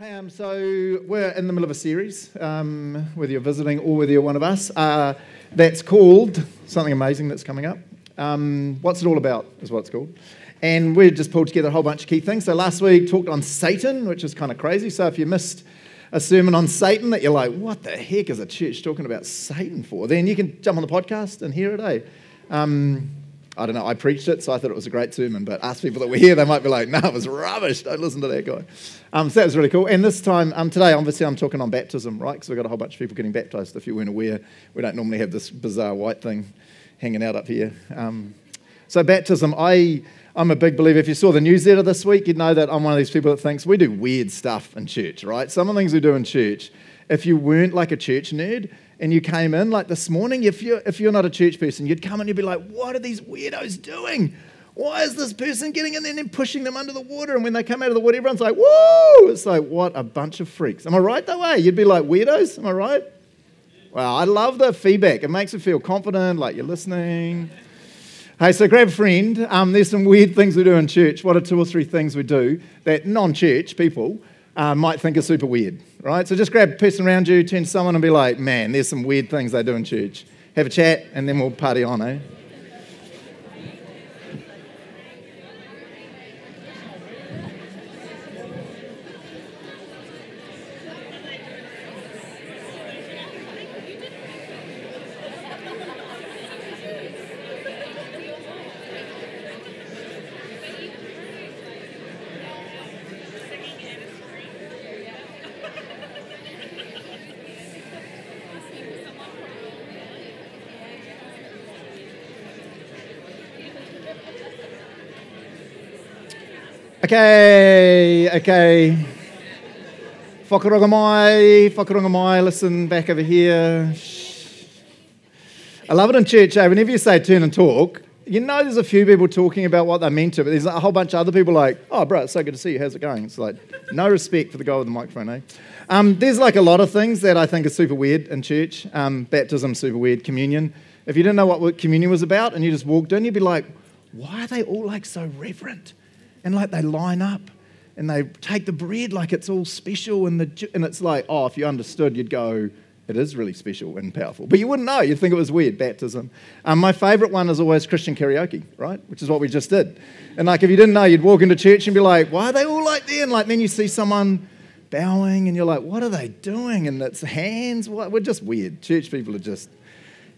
Hey, um, so we're in the middle of a series, um, whether you're visiting or whether you're one of us, uh, that's called something amazing that's coming up. Um, what's it all about, is what it's called. And we just pulled together a whole bunch of key things. So last week talked on Satan, which is kind of crazy. So if you missed a sermon on Satan that you're like, what the heck is a church talking about Satan for? Then you can jump on the podcast and hear it, eh? Um, I don't know, I preached it, so I thought it was a great sermon, but ask people that were here, they might be like, no, it was rubbish, don't listen to that guy. Um, so that was really cool. And this time, um, today, obviously, I'm talking on baptism, right? Because we've got a whole bunch of people getting baptized. If you weren't aware, we don't normally have this bizarre white thing hanging out up here. Um, so, baptism, I, I'm a big believer. If you saw the newsletter this week, you'd know that I'm one of these people that thinks we do weird stuff in church, right? Some of the things we do in church, if you weren't like a church nerd, and you came in like this morning, if you're, if you're not a church person, you'd come and you'd be like, what are these weirdos doing? Why is this person getting in there and pushing them under the water? And when they come out of the water, everyone's like, whoa! It's like, what a bunch of freaks. Am I right that way? You'd be like, weirdos? Am I right? Wow, I love the feedback. It makes you feel confident, like you're listening. Hey, so grab a friend. Um, there's some weird things we do in church. What are two or three things we do that non church people uh, might think are super weird, right? So just grab a person around you, turn to someone and be like, man, there's some weird things they do in church. Have a chat and then we'll party on, eh? Okay, okay. Whakaronga mai, whakaronga mai, listen back over here. I love it in church, eh? Whenever you say turn and talk, you know there's a few people talking about what they're meant to, but there's a whole bunch of other people like, oh, bro, it's so good to see you. How's it going? It's like, no respect for the guy with the microphone, eh? Um, there's like a lot of things that I think are super weird in church. Um, baptism, super weird. Communion. If you didn't know what communion was about and you just walked in, you'd be like, why are they all like so reverent? And like they line up and they take the bread like it's all special and, the, and it's like, oh, if you understood, you'd go, it is really special and powerful. But you wouldn't know. You'd think it was weird, baptism. Um, my favorite one is always Christian karaoke, right? Which is what we just did. And like, if you didn't know, you'd walk into church and be like, why are they all like that? And like, then you see someone bowing and you're like, what are they doing? And it's hands. What? We're just weird. Church people are just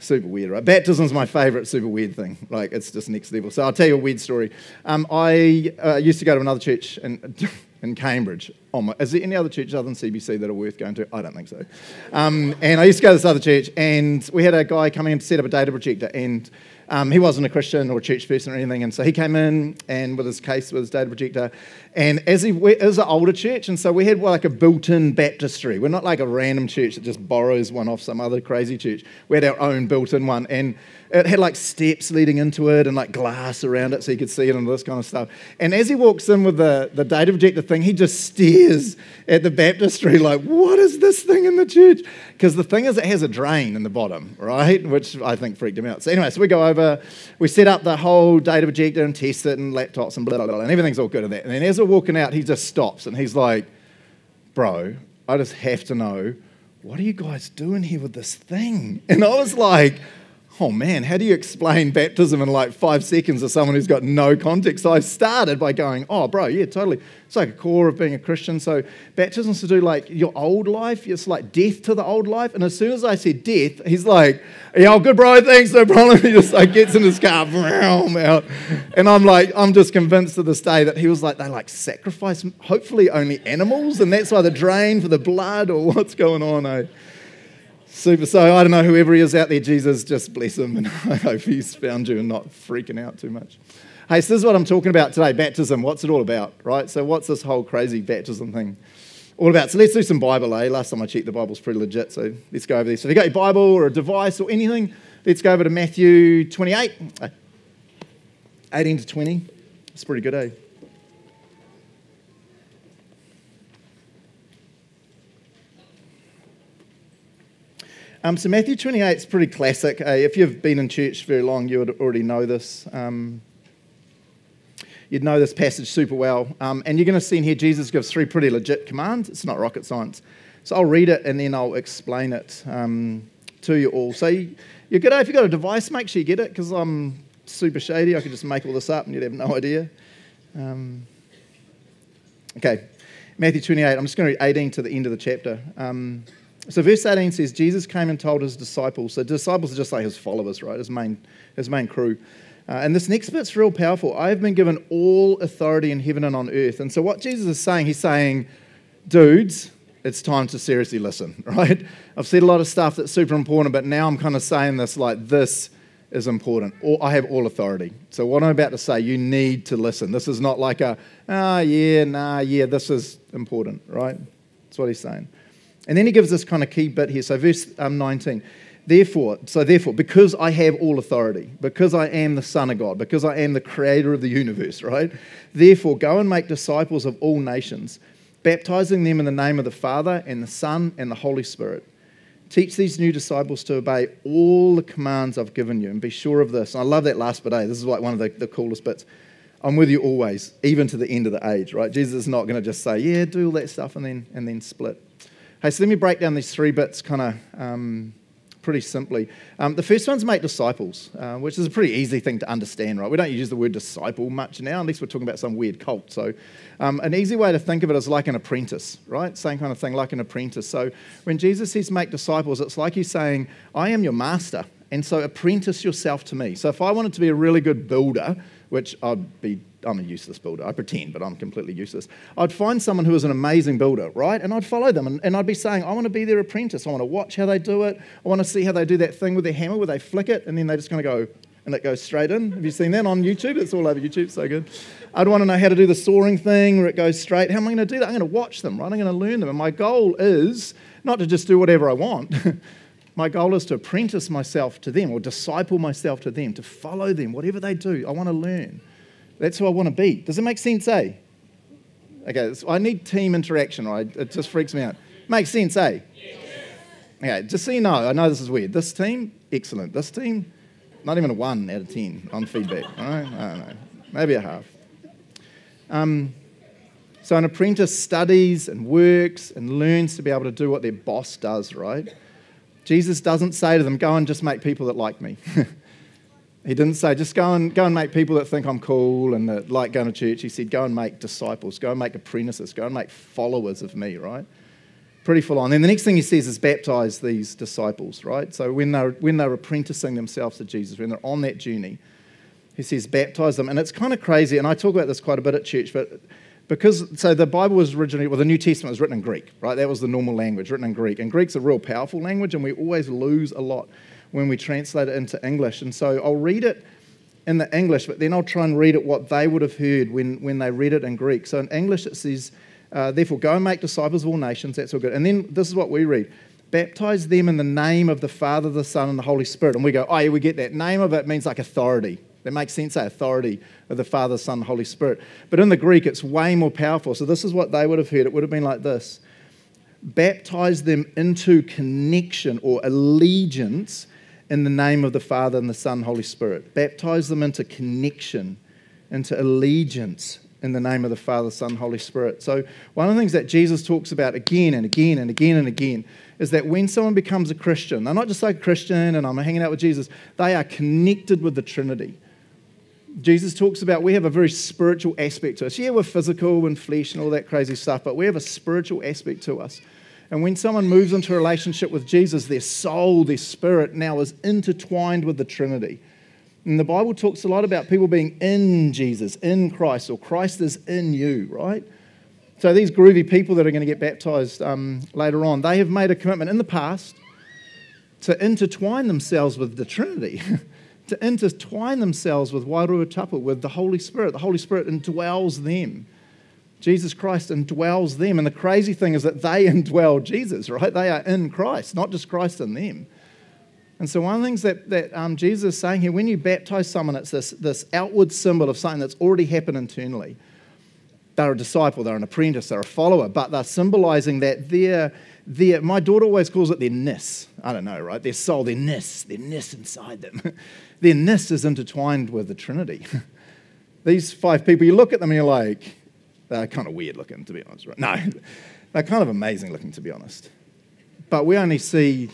super weird, right? Baptism's my favorite super weird thing. Like, it's just next level. So I'll tell you a weird story. Um, I uh, used to go to another church in, in Cambridge. Oh my, is there any other church other than CBC that are worth going to? I don't think so. Um, and I used to go to this other church, and we had a guy coming in to set up a data projector, and um, he wasn't a Christian or a church person or anything, and so he came in and with his case with his data projector, and as he is an older church, and so we had like a built-in baptistry. We're not like a random church that just borrows one off some other crazy church. We had our own built-in one, and it had like steps leading into it and like glass around it so you could see it and all this kind of stuff. And as he walks in with the, the data projector thing, he just stares at the baptistry like, what is this thing in the church? Because the thing is, it has a drain in the bottom, right? Which I think freaked him out. So, anyway, so we go over, we set up the whole data projector and test it and laptops and blah, blah, blah, and everything's all good at that. And then as we're walking out, he just stops and he's like, bro, I just have to know, what are you guys doing here with this thing? And I was like, oh man, how do you explain baptism in like five seconds to someone who's got no context? So I started by going, oh, bro, yeah, totally. It's like a core of being a Christian. So baptism's to do like your old life. It's like death to the old life. And as soon as I said death, he's like, yeah, good, bro, thanks, no problem. He just like gets in his car, out. And I'm like, I'm just convinced to this day that he was like, they like sacrifice, hopefully only animals. And that's why the drain for the blood or what's going on, eh? Super. So I don't know, whoever he is out there, Jesus, just bless him. And I hope he's found you and not freaking out too much. Hey, so this is what I'm talking about today baptism. What's it all about, right? So, what's this whole crazy baptism thing all about? So, let's do some Bible, eh? Last time I checked, the Bible's pretty legit. So, let's go over there. So, if you got your Bible or a device or anything, let's go over to Matthew 28, 18 to 20. It's pretty good, eh? Um, so Matthew 28 is pretty classic. Uh, if you've been in church very long, you would already know this. Um, you'd know this passage super well. Um, and you're going to see in here Jesus gives three pretty legit commands. It's not rocket science. So I'll read it and then I'll explain it um, to you all. So you, you're good. If you've got a device, make sure you get it because I'm super shady. I could just make all this up and you'd have no idea. Um, okay, Matthew 28. I'm just going to read 18 to the end of the chapter. So verse 18 says, Jesus came and told his disciples. So disciples are just like his followers, right? His main, his main crew. Uh, and this next bit's real powerful. I have been given all authority in heaven and on earth. And so what Jesus is saying, he's saying, dudes, it's time to seriously listen, right? I've said a lot of stuff that's super important, but now I'm kind of saying this like this is important. Or I have all authority. So what I'm about to say, you need to listen. This is not like a, ah, oh, yeah, nah, yeah, this is important, right? That's what he's saying. And then he gives this kind of key bit here. So, verse um, 19. Therefore, so therefore, because I have all authority, because I am the Son of God, because I am the creator of the universe, right? Therefore, go and make disciples of all nations, baptizing them in the name of the Father and the Son and the Holy Spirit. Teach these new disciples to obey all the commands I've given you, and be sure of this. And I love that last bit, eh? This is like one of the, the coolest bits. I'm with you always, even to the end of the age, right? Jesus is not going to just say, yeah, do all that stuff and then, and then split. Hey, so let me break down these three bits kind of um, pretty simply. Um, the first one's make disciples, uh, which is a pretty easy thing to understand, right? We don't use the word disciple much now, unless we're talking about some weird cult. So, um, an easy way to think of it is like an apprentice, right? Same kind of thing, like an apprentice. So, when Jesus says make disciples, it's like he's saying, I am your master, and so apprentice yourself to me. So, if I wanted to be a really good builder, which I'd be I'm a useless builder. I pretend, but I'm completely useless. I'd find someone who is an amazing builder, right? And I'd follow them and, and I'd be saying, I want to be their apprentice. I want to watch how they do it. I want to see how they do that thing with their hammer where they flick it and then they just kind of go and it goes straight in. Have you seen that on YouTube? It's all over YouTube, so good. I'd want to know how to do the soaring thing where it goes straight. How am I going to do that? I'm going to watch them, right? I'm going to learn them. And my goal is not to just do whatever I want. my goal is to apprentice myself to them or disciple myself to them, to follow them, whatever they do. I want to learn. That's who I want to be. Does it make sense, eh? Okay, so I need team interaction, right? It just freaks me out. Makes sense, eh? Okay, just so you know, I know this is weird. This team, excellent. This team, not even a one out of 10 on feedback. All right? I don't know. Maybe a half. Um, so an apprentice studies and works and learns to be able to do what their boss does, right? Jesus doesn't say to them, go and just make people that like me. He didn't say, just go and, go and make people that think I'm cool and that like going to church. He said, go and make disciples, go and make apprentices, go and make followers of me, right? Pretty full on. Then the next thing he says is baptize these disciples, right? So when they're, when they're apprenticing themselves to Jesus, when they're on that journey, he says baptize them. And it's kind of crazy, and I talk about this quite a bit at church, but because, so the Bible was originally, well, the New Testament was written in Greek, right? That was the normal language, written in Greek. And Greek's a real powerful language, and we always lose a lot when we translate it into English. And so I'll read it in the English, but then I'll try and read it what they would have heard when, when they read it in Greek. So in English, it says, uh, Therefore, go and make disciples of all nations. That's all good. And then this is what we read baptize them in the name of the Father, the Son, and the Holy Spirit. And we go, oh, yeah, we get that. Name of it means like authority. That makes sense, that authority of the Father, Son, Holy Spirit. But in the Greek, it's way more powerful. So this is what they would have heard. It would have been like this Baptize them into connection or allegiance in the name of the Father and the Son, Holy Spirit. Baptize them into connection, into allegiance in the name of the Father, Son, Holy Spirit. So, one of the things that Jesus talks about again and again and again and again is that when someone becomes a Christian, they're not just like Christian and I'm hanging out with Jesus, they are connected with the Trinity. Jesus talks about we have a very spiritual aspect to us. Yeah, we're physical and flesh and all that crazy stuff, but we have a spiritual aspect to us. And when someone moves into a relationship with Jesus, their soul, their spirit now is intertwined with the Trinity. And the Bible talks a lot about people being in Jesus, in Christ, or Christ is in you, right? So these groovy people that are going to get baptized um, later on, they have made a commitment in the past to intertwine themselves with the Trinity, to intertwine themselves with Wairua with the Holy Spirit. The Holy Spirit indwells them. Jesus Christ indwells them. And the crazy thing is that they indwell Jesus, right? They are in Christ, not just Christ in them. And so, one of the things that, that um, Jesus is saying here when you baptize someone, it's this, this outward symbol of something that's already happened internally. They're a disciple, they're an apprentice, they're a follower, but they're symbolizing that their, their my daughter always calls it their ness. I don't know, right? Their soul, their ness, their ness inside them. their ness is intertwined with the Trinity. These five people, you look at them and you're like, they're kind of weird looking, to be honest. Right? No, they're kind of amazing looking, to be honest. But we only see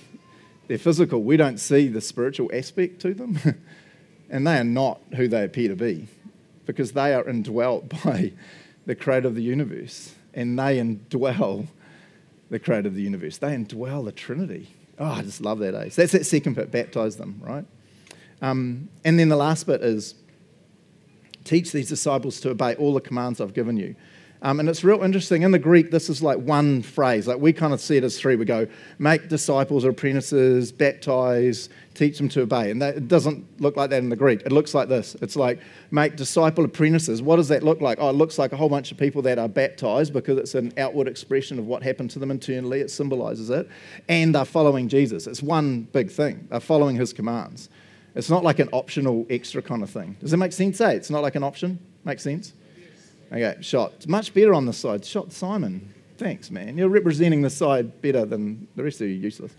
their physical, we don't see the spiritual aspect to them. and they are not who they appear to be because they are indwelt by the creator of the universe. And they indwell the creator of the universe. They indwell the Trinity. Oh, I just love that, eh? So that's that second bit, baptize them, right? Um, and then the last bit is teach these disciples to obey all the commands I've given you. Um, and it's real interesting. In the Greek, this is like one phrase. Like we kind of see it as three. We go, make disciples or apprentices, baptize, teach them to obey. And that, it doesn't look like that in the Greek. It looks like this. It's like, make disciple apprentices. What does that look like? Oh, it looks like a whole bunch of people that are baptized because it's an outward expression of what happened to them internally. It symbolizes it. And are following Jesus. It's one big thing. They're following his commands. It's not like an optional extra kind of thing. Does it make sense? Eh? It's not like an option. Make sense? Okay, shot. It's much better on this side. Shot Simon. Thanks, man. You're representing the side better than the rest of you, useless.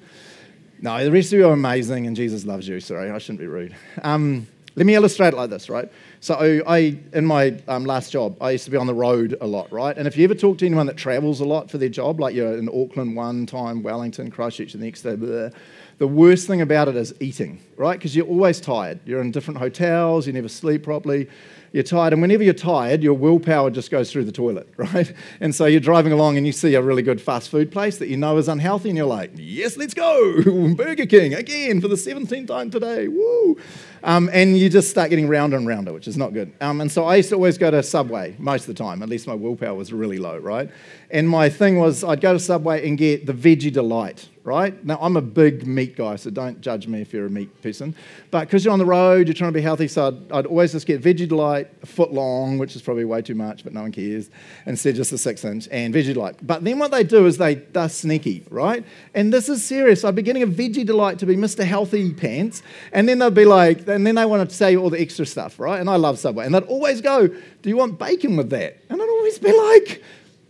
No, the rest of you are amazing, and Jesus loves you. Sorry, I shouldn't be rude. Um, let me illustrate it like this, right? So, I, in my um, last job, I used to be on the road a lot, right? And if you ever talk to anyone that travels a lot for their job, like you're in Auckland one time, Wellington, Christchurch the next day, blah, the worst thing about it is eating, right? Because you're always tired. You're in different hotels, you never sleep properly you're tired, and whenever you're tired, your willpower just goes through the toilet, right? And so you're driving along and you see a really good fast food place that you know is unhealthy, and you're like, yes, let's go, Burger King again for the 17th time today, woo! Um, and you just start getting rounder and rounder, which is not good. Um, and so I used to always go to Subway most of the time, at least my willpower was really low, right? And my thing was I'd go to Subway and get the Veggie Delight, right? Now, I'm a big meat guy, so don't judge me if you're a meat person. But because you're on the road, you're trying to be healthy, so I'd, I'd, always just get Veggie Delight, a foot long, which is probably way too much, but no one cares, instead just a six inch, and Veggie Delight. But then what they do is they, they're sneaky, right? And this is serious. I'd be getting a Veggie Delight to be Mr. Healthy Pants, and then they'd be like, and then they want to say all the extra stuff, right? And I love Subway. And they'd always go, Do you want bacon with that? And I'd always be like,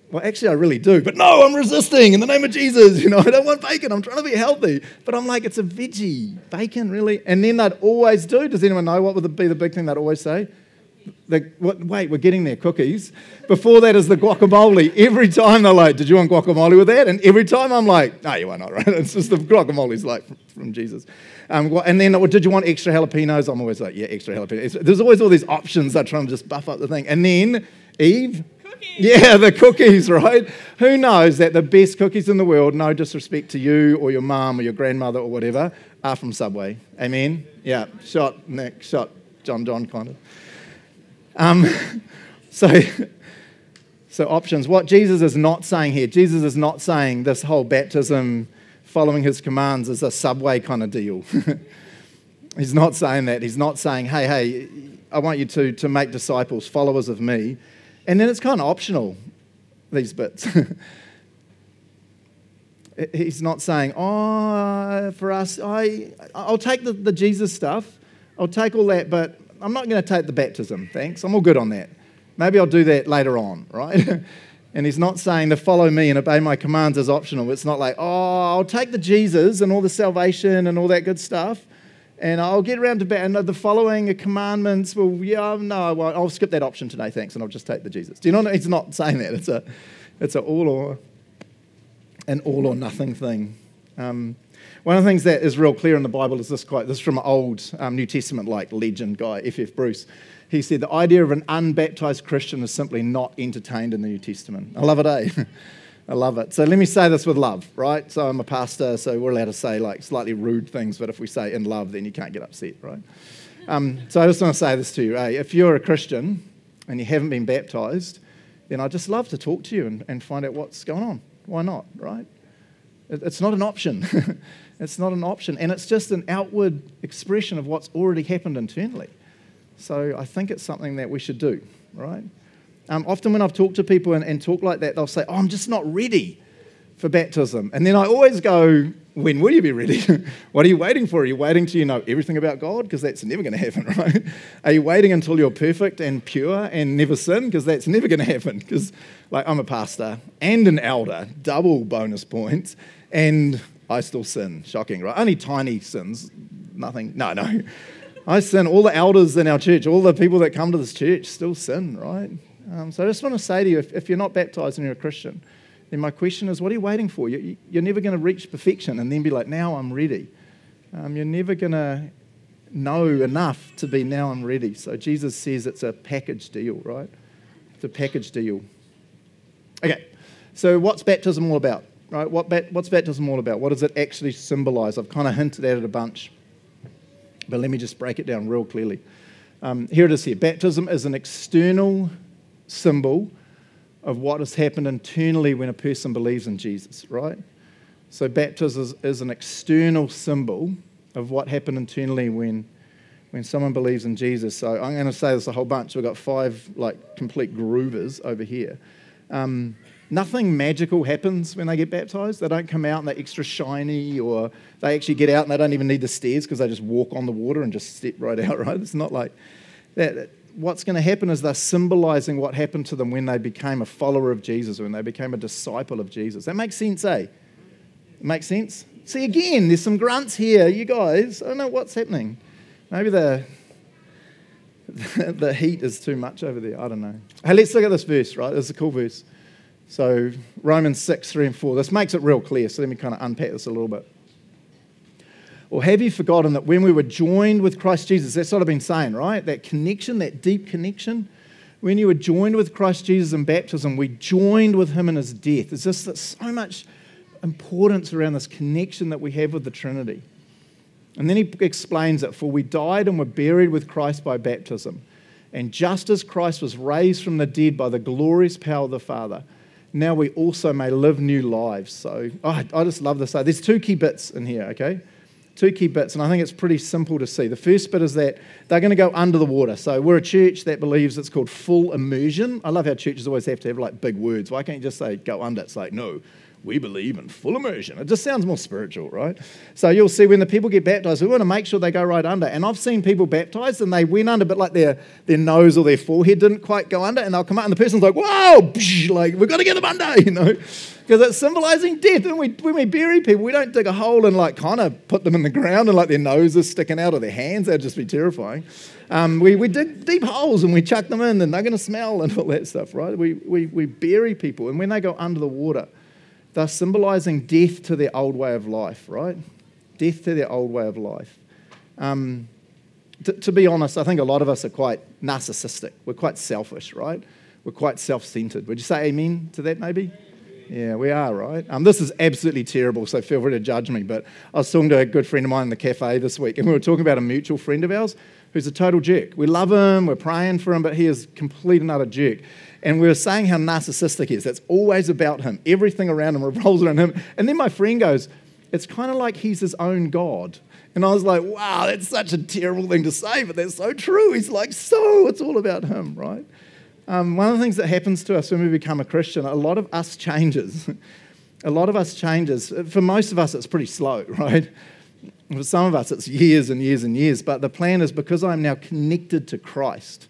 well, actually, I really do, but no, I'm resisting in the name of Jesus. You know, I don't want bacon. I'm trying to be healthy. But I'm like, it's a veggie. Bacon, really? And then they'd always do. Does anyone know what would be the big thing they'd always say? The, what, wait, we're getting there, cookies. Before that is the guacamole. Every time they're like, did you want guacamole with that? And every time I'm like, no, you are not, right? It's just the guacamole's like from Jesus. Um, and then, did you want extra jalapenos? I'm always like, yeah, extra jalapenos. There's always all these options that try to just buff up the thing. And then, Eve, yeah, the cookies, right? Who knows that the best cookies in the world, no disrespect to you or your mum or your grandmother or whatever, are from Subway? Amen? Yeah, shot Nick, shot John John kind of. Um, so, so options. What Jesus is not saying here, Jesus is not saying this whole baptism, following his commands, is a Subway kind of deal. He's not saying that. He's not saying, hey, hey, I want you to, to make disciples, followers of me. And then it's kind of optional, these bits. He's not saying, oh, for us, I, I'll take the, the Jesus stuff, I'll take all that, but I'm not going to take the baptism, thanks. I'm all good on that. Maybe I'll do that later on, right? and he's not saying to follow me and obey my commands is optional. It's not like, oh, I'll take the Jesus and all the salvation and all that good stuff, and I'll get around to and the following commandments. Well, yeah, no, well, I'll skip that option today, thanks, and I'll just take the Jesus. Do you know? He's not saying that. It's a, it's a all or, an all or nothing thing. Um, one of the things that is real clear in the Bible is this quote. This is from an old um, New Testament like legend guy, F. F. Bruce. He said the idea of an unbaptized Christian is simply not entertained in the New Testament. I love it, eh? I love it. So let me say this with love, right? So I'm a pastor, so we're allowed to say like slightly rude things, but if we say in love, then you can't get upset, right? Um, so I just want to say this to you. Hey, if you're a Christian and you haven't been baptized, then I'd just love to talk to you and, and find out what's going on. Why not, right? It, it's not an option. it's not an option. And it's just an outward expression of what's already happened internally. So I think it's something that we should do, right? Um, often when I've talked to people and, and talk like that, they'll say, Oh, I'm just not ready for baptism. And then I always go, When will you be ready? what are you waiting for? Are you waiting till you know everything about God? Because that's never going to happen, right? Are you waiting until you're perfect and pure and never sin? Because that's never going to happen. Because, like, I'm a pastor and an elder, double bonus points, and I still sin. Shocking, right? Only tiny sins, nothing. No, no. I sin. All the elders in our church, all the people that come to this church still sin, right? Um, so I just want to say to you if, if, you're not baptized and you're a Christian, then my question is what are you waiting for? You, are never going to reach perfection and then be like, now I'm ready. Um, you're never going to know enough to be now I'm ready. So Jesus says it's a package deal, right? It's a package deal. Okay, so what's baptism all about? Right? What what's baptism all about? What does it actually symbolize? I've kind of hinted at it a bunch. But let me just break it down real clearly. Um, here it is here. Baptism is an external symbol of what has happened internally when a person believes in Jesus, right? So baptism is, is an external symbol of what happened internally when, when someone believes in Jesus. So I'm going to say this a whole bunch. We've got five like complete groovers over here. Um, Nothing magical happens when they get baptized. They don't come out and they're extra shiny, or they actually get out and they don't even need the stairs because they just walk on the water and just step right out, right? It's not like that. What's going to happen is they're symbolizing what happened to them when they became a follower of Jesus, when they became a disciple of Jesus. That makes sense, eh? It makes sense? See, again, there's some grunts here. You guys, I don't know what's happening. Maybe the, the heat is too much over there. I don't know. Hey, let's look at this verse, right? This is a cool verse. So, Romans 6, 3 and 4. This makes it real clear. So, let me kind of unpack this a little bit. Or have you forgotten that when we were joined with Christ Jesus, that's what I've been saying, right? That connection, that deep connection. When you were joined with Christ Jesus in baptism, we joined with him in his death. There's just that so much importance around this connection that we have with the Trinity. And then he explains it For we died and were buried with Christ by baptism. And just as Christ was raised from the dead by the glorious power of the Father, now we also may live new lives. So oh, I just love this. There's two key bits in here, okay? Two key bits, and I think it's pretty simple to see. The first bit is that they're going to go under the water. So we're a church that believes it's called full immersion. I love how churches always have to have like big words. Why can't you just say go under? It's like, no, we believe in full immersion. It just sounds more spiritual, right? So you'll see when the people get baptized, we want to make sure they go right under. And I've seen people baptized and they went under, but like their, their nose or their forehead didn't quite go under, and they'll come out and the person's like, whoa, like, we've got to get them under, you know? Because it's symbolizing death. When we, when we bury people, we don't dig a hole and like kind of put them in the ground and like their noses sticking out of their hands. That'd just be terrifying. Um, we, we dig deep holes and we chuck them in and they're going to smell and all that stuff, right? We, we, we bury people. And when they go under the water, they're symbolizing death to their old way of life, right? Death to their old way of life. Um, to, to be honest, I think a lot of us are quite narcissistic. We're quite selfish, right? We're quite self centered. Would you say amen to that, maybe? Yeah, we are, right? Um, this is absolutely terrible, so feel free to judge me. But I was talking to a good friend of mine in the cafe this week, and we were talking about a mutual friend of ours who's a total jerk. We love him, we're praying for him, but he is complete and utter jerk. And we were saying how narcissistic he is. That's always about him. Everything around him revolves around him. And then my friend goes, It's kind of like he's his own God. And I was like, wow, that's such a terrible thing to say, but that's so true. He's like, so it's all about him, right? Um, one of the things that happens to us when we become a Christian, a lot of us changes. a lot of us changes. For most of us, it's pretty slow, right? For some of us, it's years and years and years. But the plan is because I'm now connected to Christ,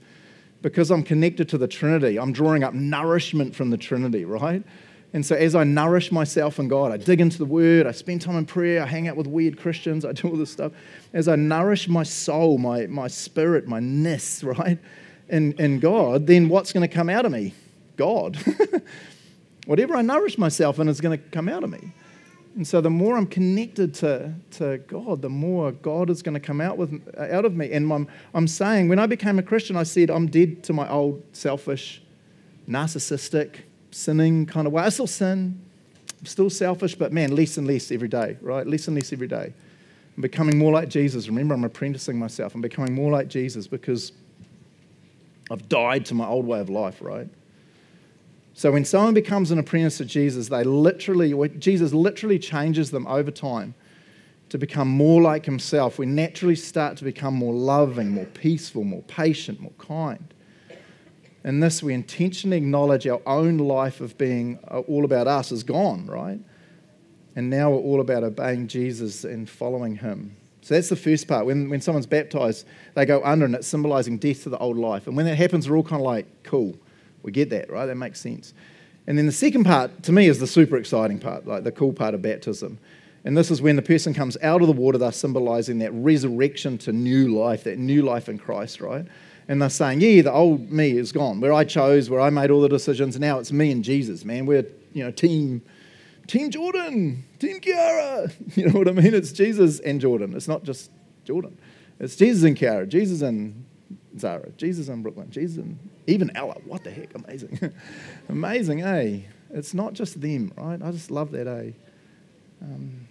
because I'm connected to the Trinity, I'm drawing up nourishment from the Trinity, right? And so as I nourish myself in God, I dig into the Word, I spend time in prayer, I hang out with weird Christians, I do all this stuff. As I nourish my soul, my, my spirit, my ness, right, in, in God, then what's going to come out of me? God. Whatever I nourish myself in is going to come out of me. And so the more I'm connected to, to God, the more God is going to come out, with, out of me. And I'm, I'm saying, when I became a Christian, I said, I'm dead to my old selfish, narcissistic, sinning kind of way. I still sin, I'm still selfish, but man, less and less every day, right? Less and less every day. I'm becoming more like Jesus. Remember, I'm apprenticing myself. I'm becoming more like Jesus because I've died to my old way of life, right? So when someone becomes an apprentice of Jesus, they literally, Jesus literally changes them over time to become more like himself. We naturally start to become more loving, more peaceful, more patient, more kind. In this, we intentionally acknowledge our own life of being uh, all about us is gone, right? And now we're all about obeying Jesus and following him. So that's the first part. When, when someone's baptized, they go under and it's symbolizing death to the old life. And when that happens, we're all kind of like, cool. We get that, right? That makes sense. And then the second part, to me, is the super exciting part, like the cool part of baptism. And this is when the person comes out of the water, they're symbolizing that resurrection to new life, that new life in Christ, right? And they're saying, yeah, the old me is gone, where I chose, where I made all the decisions. Now it's me and Jesus, man. We're, you know, team, team Jordan, team Kiara. You know what I mean? It's Jesus and Jordan. It's not just Jordan. It's Jesus and Kiara, Jesus and Zara, Jesus and Brooklyn, Jesus and even Ella. What the heck? Amazing. Amazing, eh? It's not just them, right? I just love that, eh? Um,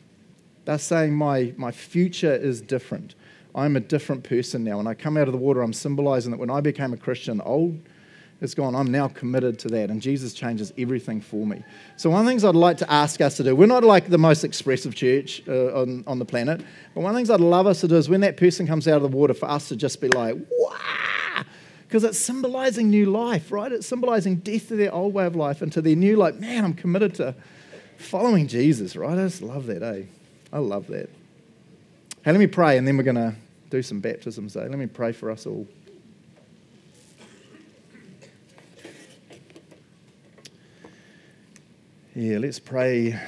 they're saying my, my future is different. I'm a different person now. When I come out of the water, I'm symbolizing that when I became a Christian, old is gone. I'm now committed to that, and Jesus changes everything for me. So, one of the things I'd like to ask us to do, we're not like the most expressive church uh, on, on the planet, but one of the things I'd love us to do is when that person comes out of the water, for us to just be like, wow, because it's symbolizing new life, right? It's symbolizing death to their old way of life and to their new, like, man, I'm committed to following Jesus, right? I just love that, eh? I love that. Hey, let me pray, and then we're going to do some baptisms, eh? Let me pray for us all. Yeah, let's pray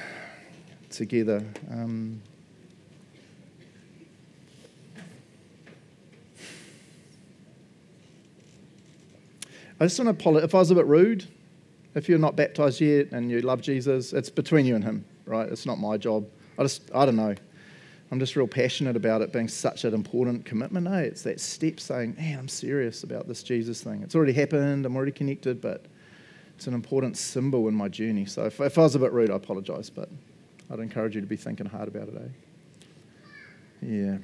together. Um, I just want to apologize. If I was a bit rude, if you're not baptized yet and you love Jesus, it's between you and Him, right? It's not my job. I just, I don't know. I'm just real passionate about it being such an important commitment. Eh? It's that step saying, man, I'm serious about this Jesus thing. It's already happened, I'm already connected, but it's an important symbol in my journey. So if, if I was a bit rude, I apologise, but I'd encourage you to be thinking hard about it, eh? Yeah.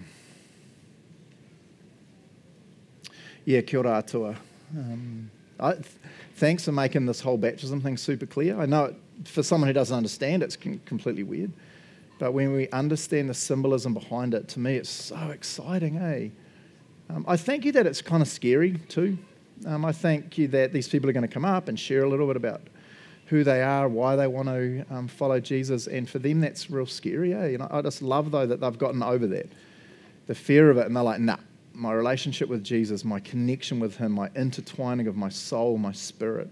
Yeah, kia ora atua. Um, I, th- thanks for making this whole baptism thing super clear. I know it, for someone who doesn't understand, it's com- completely weird. But when we understand the symbolism behind it, to me, it's so exciting, eh? Um, I thank you that it's kind of scary too. Um, I thank you that these people are going to come up and share a little bit about who they are, why they want to um, follow Jesus, and for them that's real scary. Eh? You know, I just love though that they've gotten over that, the fear of it, and they're like, nah, my relationship with Jesus, my connection with Him, my intertwining of my soul, my spirit,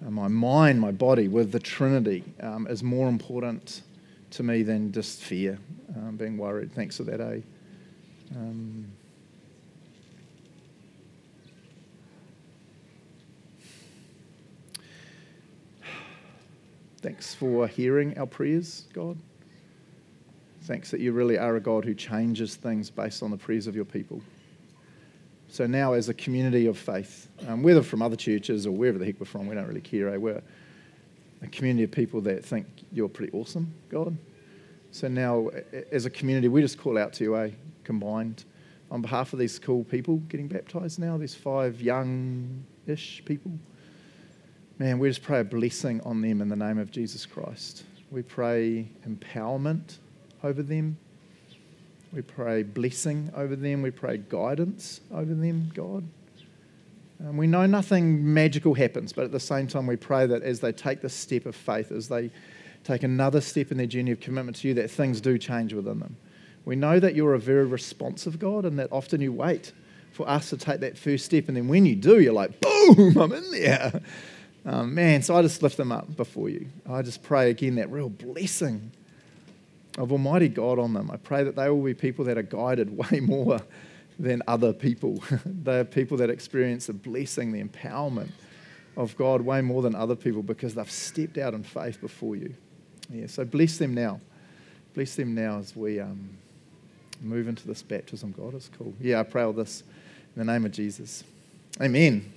my mind, my body with the Trinity um, is more important to me than just fear, um, being worried. Thanks for that, eh? Um, thanks for hearing our prayers, God. Thanks that you really are a God who changes things based on the prayers of your people. So now, as a community of faith, um, whether from other churches or wherever the heck we're from, we don't really care. Eh? We're a community of people that think you're pretty awesome, God. So now, as a community, we just call out to you, eh, combined, on behalf of these cool people getting baptized now, these five young ish people. Man, we just pray a blessing on them in the name of Jesus Christ. We pray empowerment over them. We pray blessing over them. We pray guidance over them, God. And we know nothing magical happens, but at the same time, we pray that as they take this step of faith, as they take another step in their journey of commitment to you, that things do change within them. We know that you're a very responsive God and that often you wait for us to take that first step. And then when you do, you're like, boom, I'm in there. Um, man, so I just lift them up before you. I just pray again that real blessing of Almighty God on them. I pray that they will be people that are guided way more than other people. they are people that experience the blessing, the empowerment of God way more than other people because they've stepped out in faith before you. Yeah, so bless them now. Bless them now as we um, move into this baptism, God. is cool. Yeah, I pray all this in the name of Jesus. Amen.